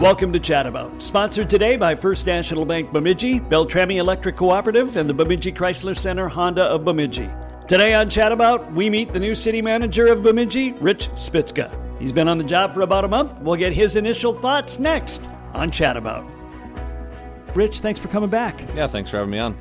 Welcome to Chat About, sponsored today by First National Bank Bemidji, Beltrami Electric Cooperative, and the Bemidji Chrysler Center Honda of Bemidji. Today on Chat About, we meet the new city manager of Bemidji, Rich Spiczka. He's been on the job for about a month. We'll get his initial thoughts next on Chat About. Rich, thanks for coming back. Yeah, thanks for having me on.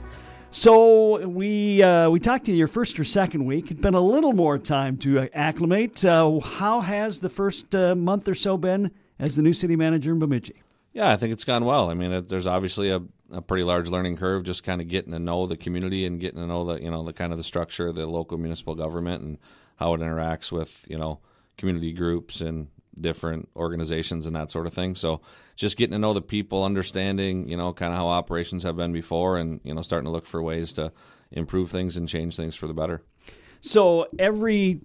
So we uh, we talked to you your first or second week. It's been a little more time to acclimate. Uh, how has the first uh, month or so been as the new city manager in Bemidji? Yeah, I think it's gone well. I mean, it, there's obviously a, a pretty large learning curve, just kind of getting to know the community and getting to know the you know the kind of the structure of the local municipal government and how it interacts with you know community groups and different organizations and that sort of thing. So just getting to know the people, understanding, you know, kind of how operations have been before and, you know, starting to look for ways to improve things and change things for the better. So every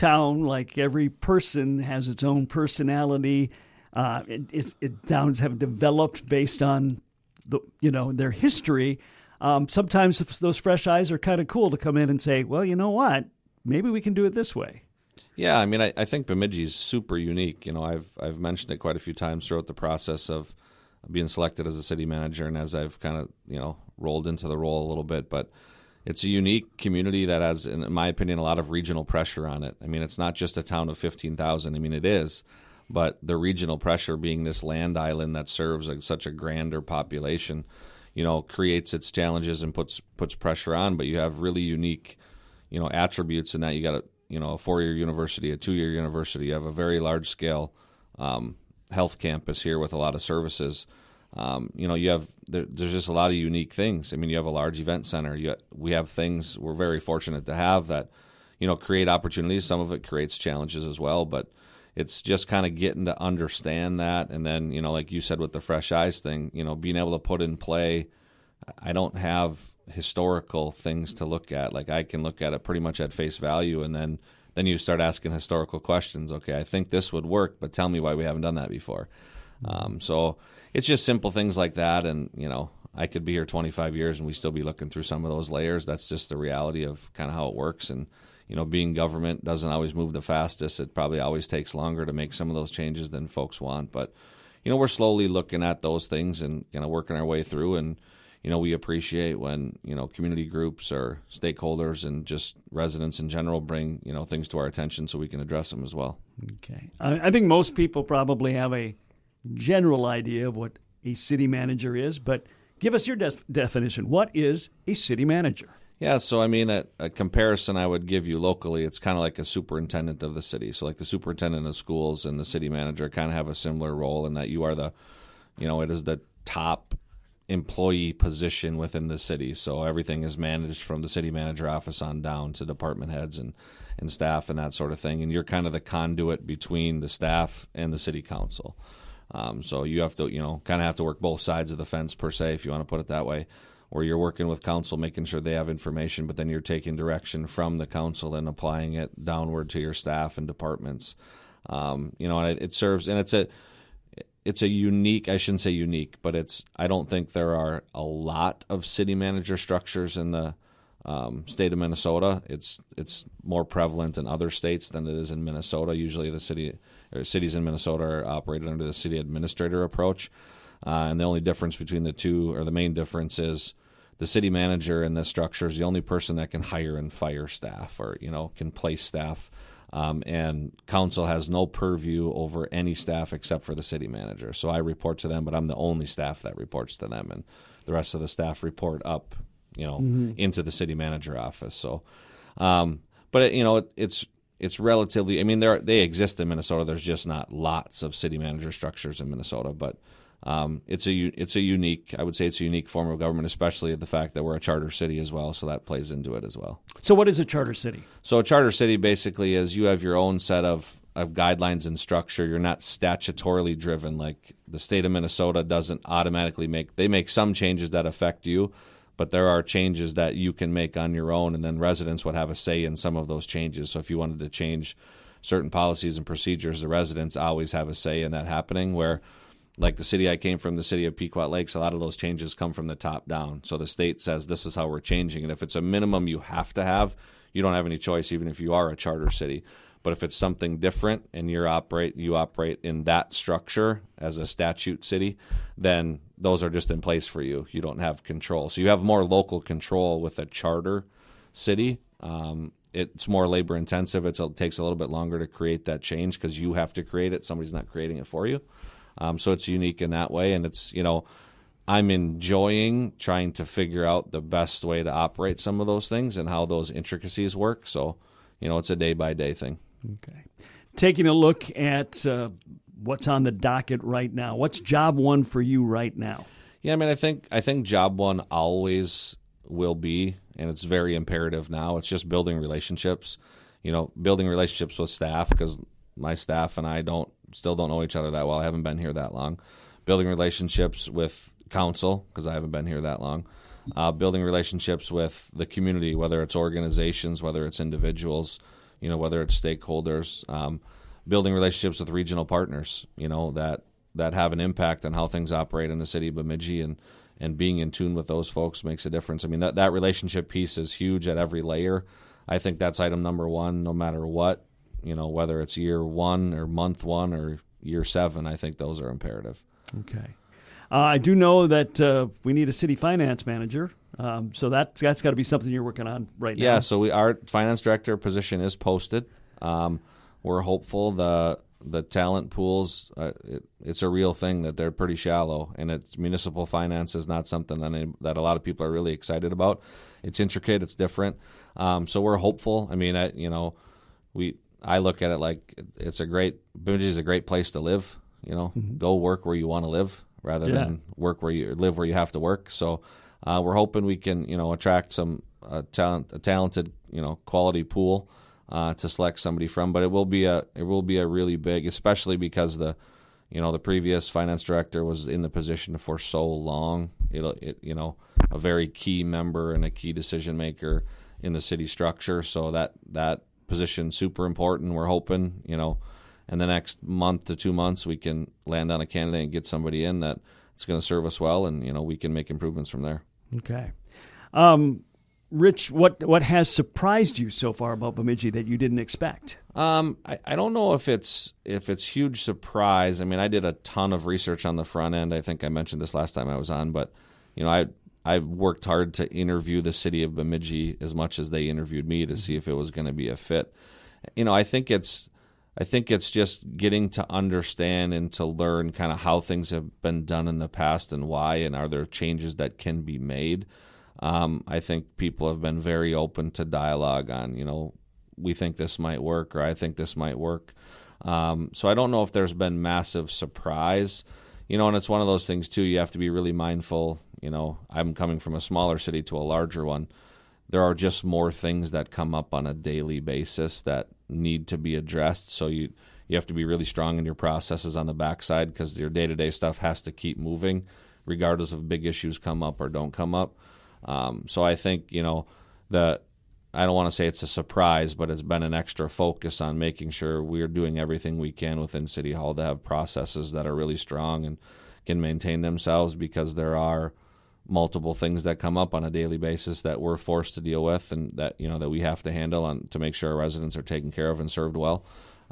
town, like every person, has its own personality. Uh, it, it, it, towns have developed based on the, you know, their history. Um, sometimes those fresh eyes are kind of cool to come in and say, well, you know what? Maybe we can do it this way. Yeah, I mean, I, I think Bemidji is super unique. You know, I've I've mentioned it quite a few times throughout the process of being selected as a city manager, and as I've kind of you know rolled into the role a little bit. But it's a unique community that has, in my opinion, a lot of regional pressure on it. I mean, it's not just a town of fifteen thousand. I mean, it is, but the regional pressure being this land island that serves a, such a grander population, you know, creates its challenges and puts puts pressure on. But you have really unique, you know, attributes in that you got a you know a four year university, a two year university. You have a very large scale um, health campus here with a lot of services. Um, you know, you have there, there's just a lot of unique things. I mean, you have a large event center. You, we have things we're very fortunate to have that you know create opportunities. Some of it creates challenges as well, but it's just kind of getting to understand that, and then you know, like you said with the fresh eyes thing, you know, being able to put in play. I don't have historical things to look at. Like I can look at it pretty much at face value, and then then you start asking historical questions. Okay, I think this would work, but tell me why we haven't done that before. Um, so it's just simple things like that, and you know. I could be here 25 years and we still be looking through some of those layers. That's just the reality of kind of how it works. And, you know, being government doesn't always move the fastest. It probably always takes longer to make some of those changes than folks want. But, you know, we're slowly looking at those things and, you know, working our way through. And, you know, we appreciate when, you know, community groups or stakeholders and just residents in general bring, you know, things to our attention so we can address them as well. Okay. I think most people probably have a general idea of what a city manager is, but give us your definition. What is a city manager? Yeah, so I mean, a, a, comparison I would give you locally, it's kind of like a superintendent of the city. So, like the superintendent of schools and the city manager kind of have a similar role in that you are the, you know, it is the top employee position within the city. So everything is managed from the city manager office on down to department heads and, and staff and that sort of thing. And you're kind of the conduit between the staff and the city council. Um, so you have to, you know, kind of have to work both sides of the fence per se, if you want to put it that way. Or you're working with council, making sure they have information, but then you're taking direction from the council and applying it downward to your staff and departments. Um, you know, and it, it serves, and it's a it's a unique i shouldn't say unique but it's i don't think there are a lot of city manager structures in the um, state of minnesota it's it's more prevalent in other states than it is in minnesota usually the city cities in minnesota are operated under the city administrator approach uh, and the only difference between the two or the main difference is the city manager in this structure is the only person that can hire and fire staff or you know can place staff um, and council has no purview over any staff except for the city manager. So I report to them, but I'm the only staff that reports to them, and the rest of the staff report up, you know, mm-hmm. into the city manager office. So, um, but it, you know, it, it's it's relatively. I mean, there they exist in Minnesota. There's just not lots of city manager structures in Minnesota, but um, it's a it's a unique I would say it's a unique form of government, especially the fact that we're a charter city as well. So that plays into it as well. So what is a charter city? So a charter city basically is you have your own set of of guidelines and structure. You're not statutorily driven like the state of Minnesota doesn't automatically make. They make some changes that affect you, but there are changes that you can make on your own, and then residents would have a say in some of those changes. So if you wanted to change certain policies and procedures, the residents always have a say in that happening. Where like the city I came from, the city of Pequot Lakes, a lot of those changes come from the top down. So the state says this is how we're changing. And if it's a minimum you have to have, you don't have any choice, even if you are a charter city. But if it's something different and you operate you operate in that structure as a statute city, then those are just in place for you. You don't have control, so you have more local control with a charter city. Um, it's more labor intensive. It's, it takes a little bit longer to create that change because you have to create it. Somebody's not creating it for you. Um, so it's unique in that way, and it's you know. I'm enjoying trying to figure out the best way to operate some of those things and how those intricacies work. So, you know, it's a day by day thing. Okay. Taking a look at uh, what's on the docket right now. What's job one for you right now? Yeah, I mean, I think I think job one always will be, and it's very imperative now. It's just building relationships. You know, building relationships with staff because my staff and I don't still don't know each other that well. I haven't been here that long. Building relationships with council because I haven't been here that long. Uh, building relationships with the community, whether it's organizations, whether it's individuals you know, whether it's stakeholders, um, building relationships with regional partners, you know, that that have an impact on how things operate in the city of Bemidji and and being in tune with those folks makes a difference. I mean, that, that relationship piece is huge at every layer. I think that's item number one, no matter what, you know, whether it's year one or month one or year seven, I think those are imperative. Okay. Uh, I do know that uh, we need a city finance manager. Um, so that, that's got to be something you're working on right now. Yeah, so we, our finance director position is posted. Um, we're hopeful the the talent pools uh, it, it's a real thing that they're pretty shallow and it's municipal finance is not something that, that a lot of people are really excited about. It's intricate it's different. Um, so we're hopeful. I mean I, you know we i look at it like it's a great Bemidji is a great place to live you know? Mm-hmm. go work where you want to live rather yeah. than work where you live where you have to work. So uh, we're hoping we can, you know, attract some uh, talent, a talented, you know, quality pool uh, to select somebody from. But it will be a it will be a really big, especially because the, you know, the previous finance director was in the position for so long. It'll, it, you know, a very key member and a key decision maker in the city structure. So that that position super important. We're hoping, you know, in the next month to two months we can land on a candidate and get somebody in that it's going to serve us well, and you know we can make improvements from there. Okay. Um, Rich, what what has surprised you so far about Bemidji that you didn't expect? Um, I, I don't know if it's if it's huge surprise. I mean, I did a ton of research on the front end. I think I mentioned this last time I was on, but you know, I I worked hard to interview the city of Bemidji as much as they interviewed me to see if it was going to be a fit. You know, I think it's I think it's just getting to understand and to learn kind of how things have been done in the past and why, and are there changes that can be made. Um, I think people have been very open to dialogue on, you know, we think this might work or I think this might work. Um, so I don't know if there's been massive surprise, you know, and it's one of those things too. You have to be really mindful. You know, I'm coming from a smaller city to a larger one there are just more things that come up on a daily basis that need to be addressed. So you you have to be really strong in your processes on the backside because your day to day stuff has to keep moving, regardless of big issues come up or don't come up. Um, so I think you know the I don't want to say it's a surprise, but it's been an extra focus on making sure we're doing everything we can within City Hall to have processes that are really strong and can maintain themselves because there are multiple things that come up on a daily basis that we're forced to deal with and that you know that we have to handle on to make sure our residents are taken care of and served well.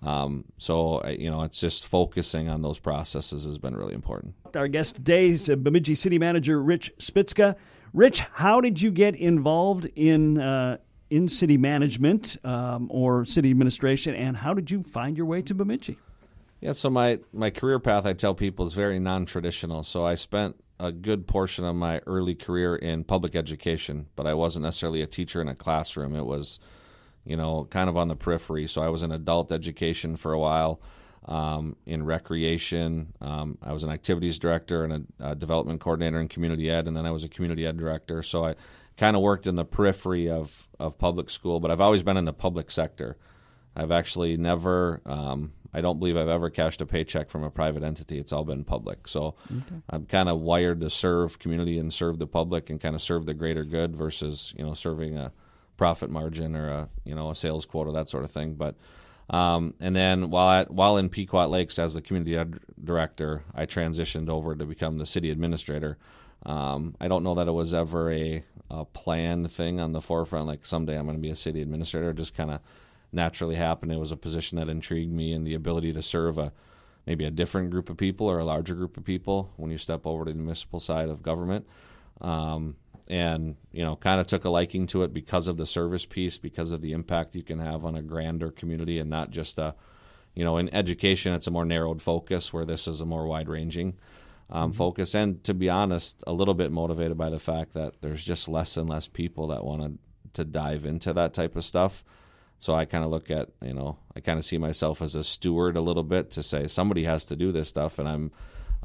Um, so you know, it's just focusing on those processes has been really important. Our guest today is Bemidji City Manager Rich Spiczka. Rich, how did you get involved in uh, in city management um, or city administration, and how did you find your way to Bemidji? Yeah, so my my career path, I tell people, is very non traditional. So I spent a good portion of my early career in public education, but I wasn't necessarily a teacher in a classroom. It was, you know, kind of on the periphery. So I was in adult education for a while, um, in recreation. Um, I was an activities director and a, a, development coordinator in community ed, and then I was a community ed director. So I kind of worked in the periphery of, of public school, but I've always been in the public sector. I've actually never um, I don't believe I've ever cashed a paycheck from a private entity. It's all been public. So okay. I'm kind of wired to serve community and serve the public and kind of serve the greater good versus you know serving a profit margin or a you know a sales quota that sort of thing. But um, and then while at, while in Pequot Lakes as the community ed director, I transitioned over to become the city administrator. Um, I don't know that it was ever a, a planned thing on the forefront. Like someday I'm going to be a city administrator. It just kind of naturally happened. It was a position that intrigued me, and the ability to serve a maybe a different group of people or a larger group of people when you step over to the municipal side of government. Um, and you know, kind of took a liking to it because of the service piece, because of the impact you can have on a grander community, and not just a, you know, in education it's a more narrowed focus, where this is a more wide ranging. Um, mm-hmm. focus and to be honest a little bit motivated by the fact that there's just less and less people that want to to dive into that type of stuff so I kind of look at, you know, I kind of see myself as a steward a little bit to say somebody has to do this stuff, and I'm,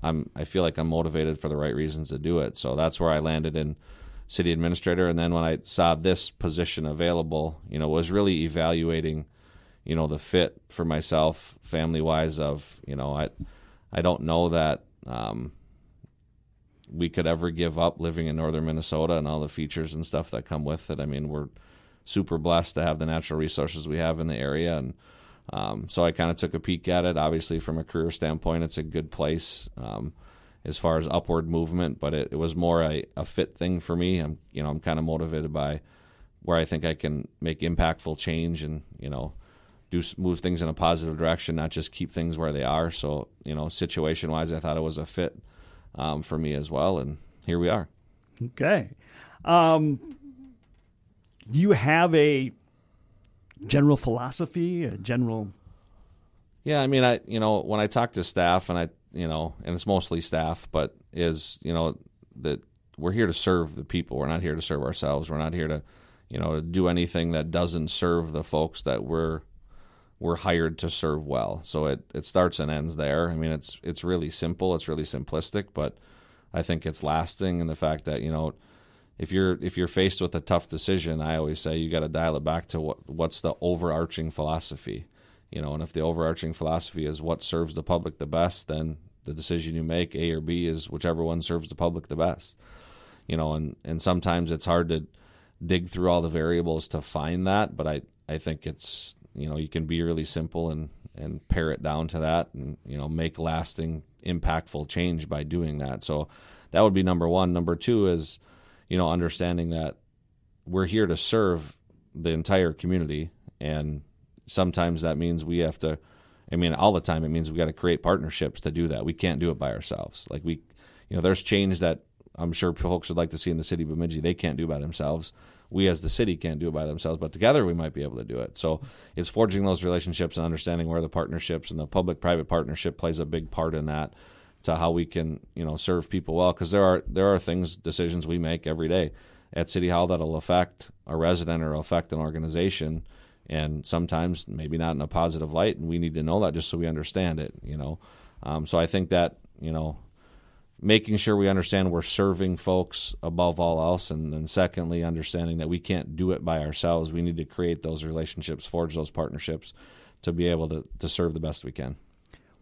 I'm, I feel like I'm motivated for the right reasons to do it. So that's where I landed in city administrator, and then when I saw this position available, you know, was really evaluating, you know, the fit for myself, family wise. Of you know, I, I don't know that. Um, we could ever give up living in northern Minnesota and all the features and stuff that come with it. I mean, we're super blessed to have the natural resources we have in the area. And um, so I kind of took a peek at it. Obviously, from a career standpoint, it's a good place um, as far as upward movement, but it, it was more a, a, fit thing for me. I'm, you know, I'm kind of motivated by where I think I can make impactful change and, you know, do move things in a positive direction, not just keep things where they are. So, you know, situation wise, I thought it was a fit um, for me as well. And here we are. Okay. Um, do you have a general philosophy, a general? Yeah, I mean, I you know when I talk to staff, and I you know, and it's mostly staff, but is you know that we're here to serve the people. We're not here to serve ourselves. We're not here to you know do anything that doesn't serve the folks that we're we're hired to serve well. So it it starts and ends there. I mean, it's it's really simple. It's really simplistic, but I think it's lasting in the fact that you know if you're if you're faced with a tough decision, I always say you got to dial it back to what what's the overarching philosophy, you know. And if the overarching philosophy is what serves the public the best, then the decision you make, A or B, is whichever one serves the public the best, you know. And and sometimes it's hard to dig through all the variables to find that, but I I think it's you know you can be really simple and and pare it down to that, and you know make lasting, impactful change by doing that. So that would be number one. Number two is you know, understanding that we're here to serve the entire community, and sometimes that means we have to. I mean, all the time it means we got to create partnerships to do that. We can't do it by ourselves. Like we, you know, there's change that I'm sure folks would like to see in the city of Bemidji. They can't do by themselves. We as the city can't do it by themselves, but together we might be able to do it. So it's forging those relationships and understanding where the partnerships and the public-private partnership plays a big part in that to how we can you know serve people well because there are there are things decisions we make every day at city hall that'll affect a resident or affect an organization and sometimes maybe not in a positive light and we need to know that just so we understand it you know? Um, so i think that you know making sure we understand we're serving folks above all else and then secondly understanding that we can't do it by ourselves. We need to create those relationships forge those partnerships to be able to, to serve the best we can.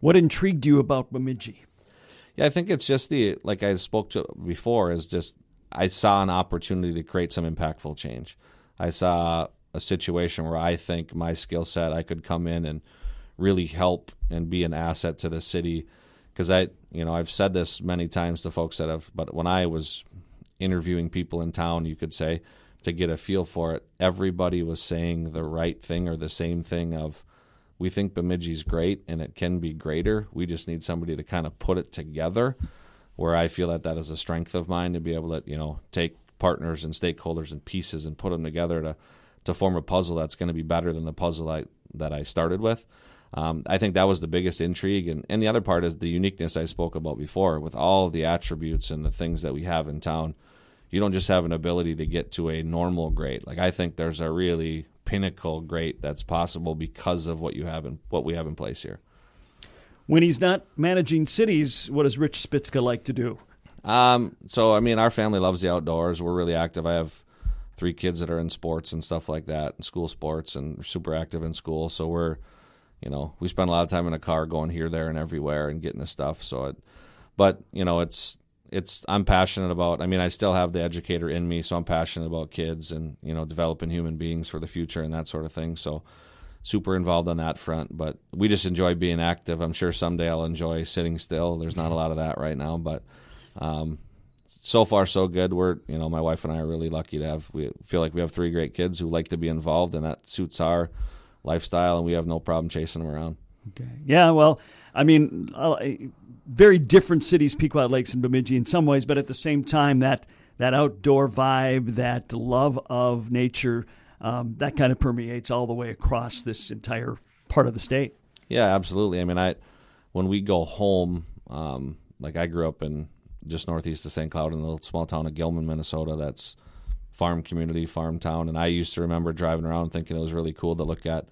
What intrigued you about bemidji? Yeah, I think it's just the like I spoke to before is just I saw an opportunity to create some impactful change. I saw a situation where I think my skill set I could come in and really help and be an asset to the city because I you know I've said this many times to folks that have but when I was interviewing people in town you could say to get a feel for it everybody was saying the right thing or the same thing of we think Bemidji's great and it can be greater. We just need somebody to kind of put it together. Where I feel that that is a strength of mine to be able to you know take partners and stakeholders and pieces and put them together to to form a puzzle that's going to be better than the puzzle I, that I started with. Um, I think that was the biggest intrigue, and, and the other part is the uniqueness I spoke about before. With all the attributes and the things that we have in town, you don't just have an ability to get to a normal grade. Like I think there's a really pinnacle great that's possible because of what you have and what we have in place here. When he's not managing cities, what does Rich Spiczka like to do? Um, so I mean, our family loves the outdoors. We're really active. I have three kids that are in sports and stuff like that, and school sports, and super active in school. So we're, you know, we spend a lot of time in a car going here, there, and everywhere, and getting the stuff. So it, but you know, it's it's I'm passionate about. I mean, I still have the educator in me, so I'm passionate about kids and you know developing human beings for the future and that sort of thing. So super involved on that front. But we just enjoy being active. I'm sure someday I'll enjoy sitting still. There's not a lot of that right now, but um, so far so good. We're you know my wife and I are really lucky to have. We feel like we have three great kids who like to be involved, and that suits our lifestyle, and we have no problem chasing them around. Okay. Yeah. Well, I mean, very different cities, Pequot Lakes and Bemidji, in some ways, but at the same time, that that outdoor vibe, that love of nature, um, that kind of permeates all the way across this entire part of the state. Yeah, absolutely. I mean, I when we go home, um, like I grew up in just northeast of St. Cloud in the little small town of Gilman, Minnesota. That's farm community, farm town, and I used to remember driving around thinking it was really cool to look at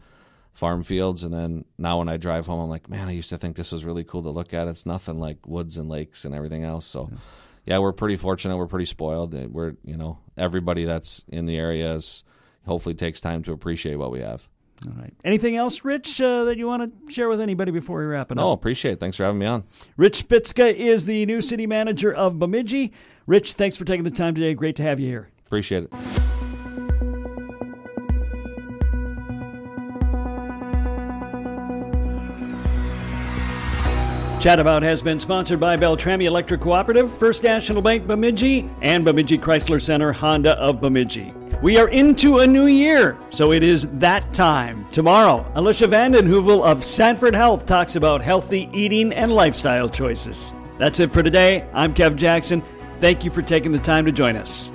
farm fields. And then now when I drive home, I'm like, man, I used to think this was really cool to look at. It's nothing like woods and lakes and everything else. So. Yeah. yeah we're pretty fortunate. We're pretty spoiled. We're, you know, everybody that's in the area is hopefully takes time to appreciate what we have. All right. Anything else, Rich, uh, that you want to share with anybody before we wrap it up? Oh, appreciate it. Thanks for having me on. Rich Spiczka is the new city manager of Bemidji. Rich, thanks for taking the time today. Great to have you here. Appreciate it. Chat About has been sponsored by Beltrami Electric Cooperative, First National Bank Bemidji, and Bemidji Chrysler Center Honda of Bemidji. We are into a new year, so it is that time. Tomorrow, Alicia Vandenheuvel of Sanford Health talks about healthy eating and lifestyle choices. That's it for today. I'm Kev Jackson. Thank you for taking the time to join us.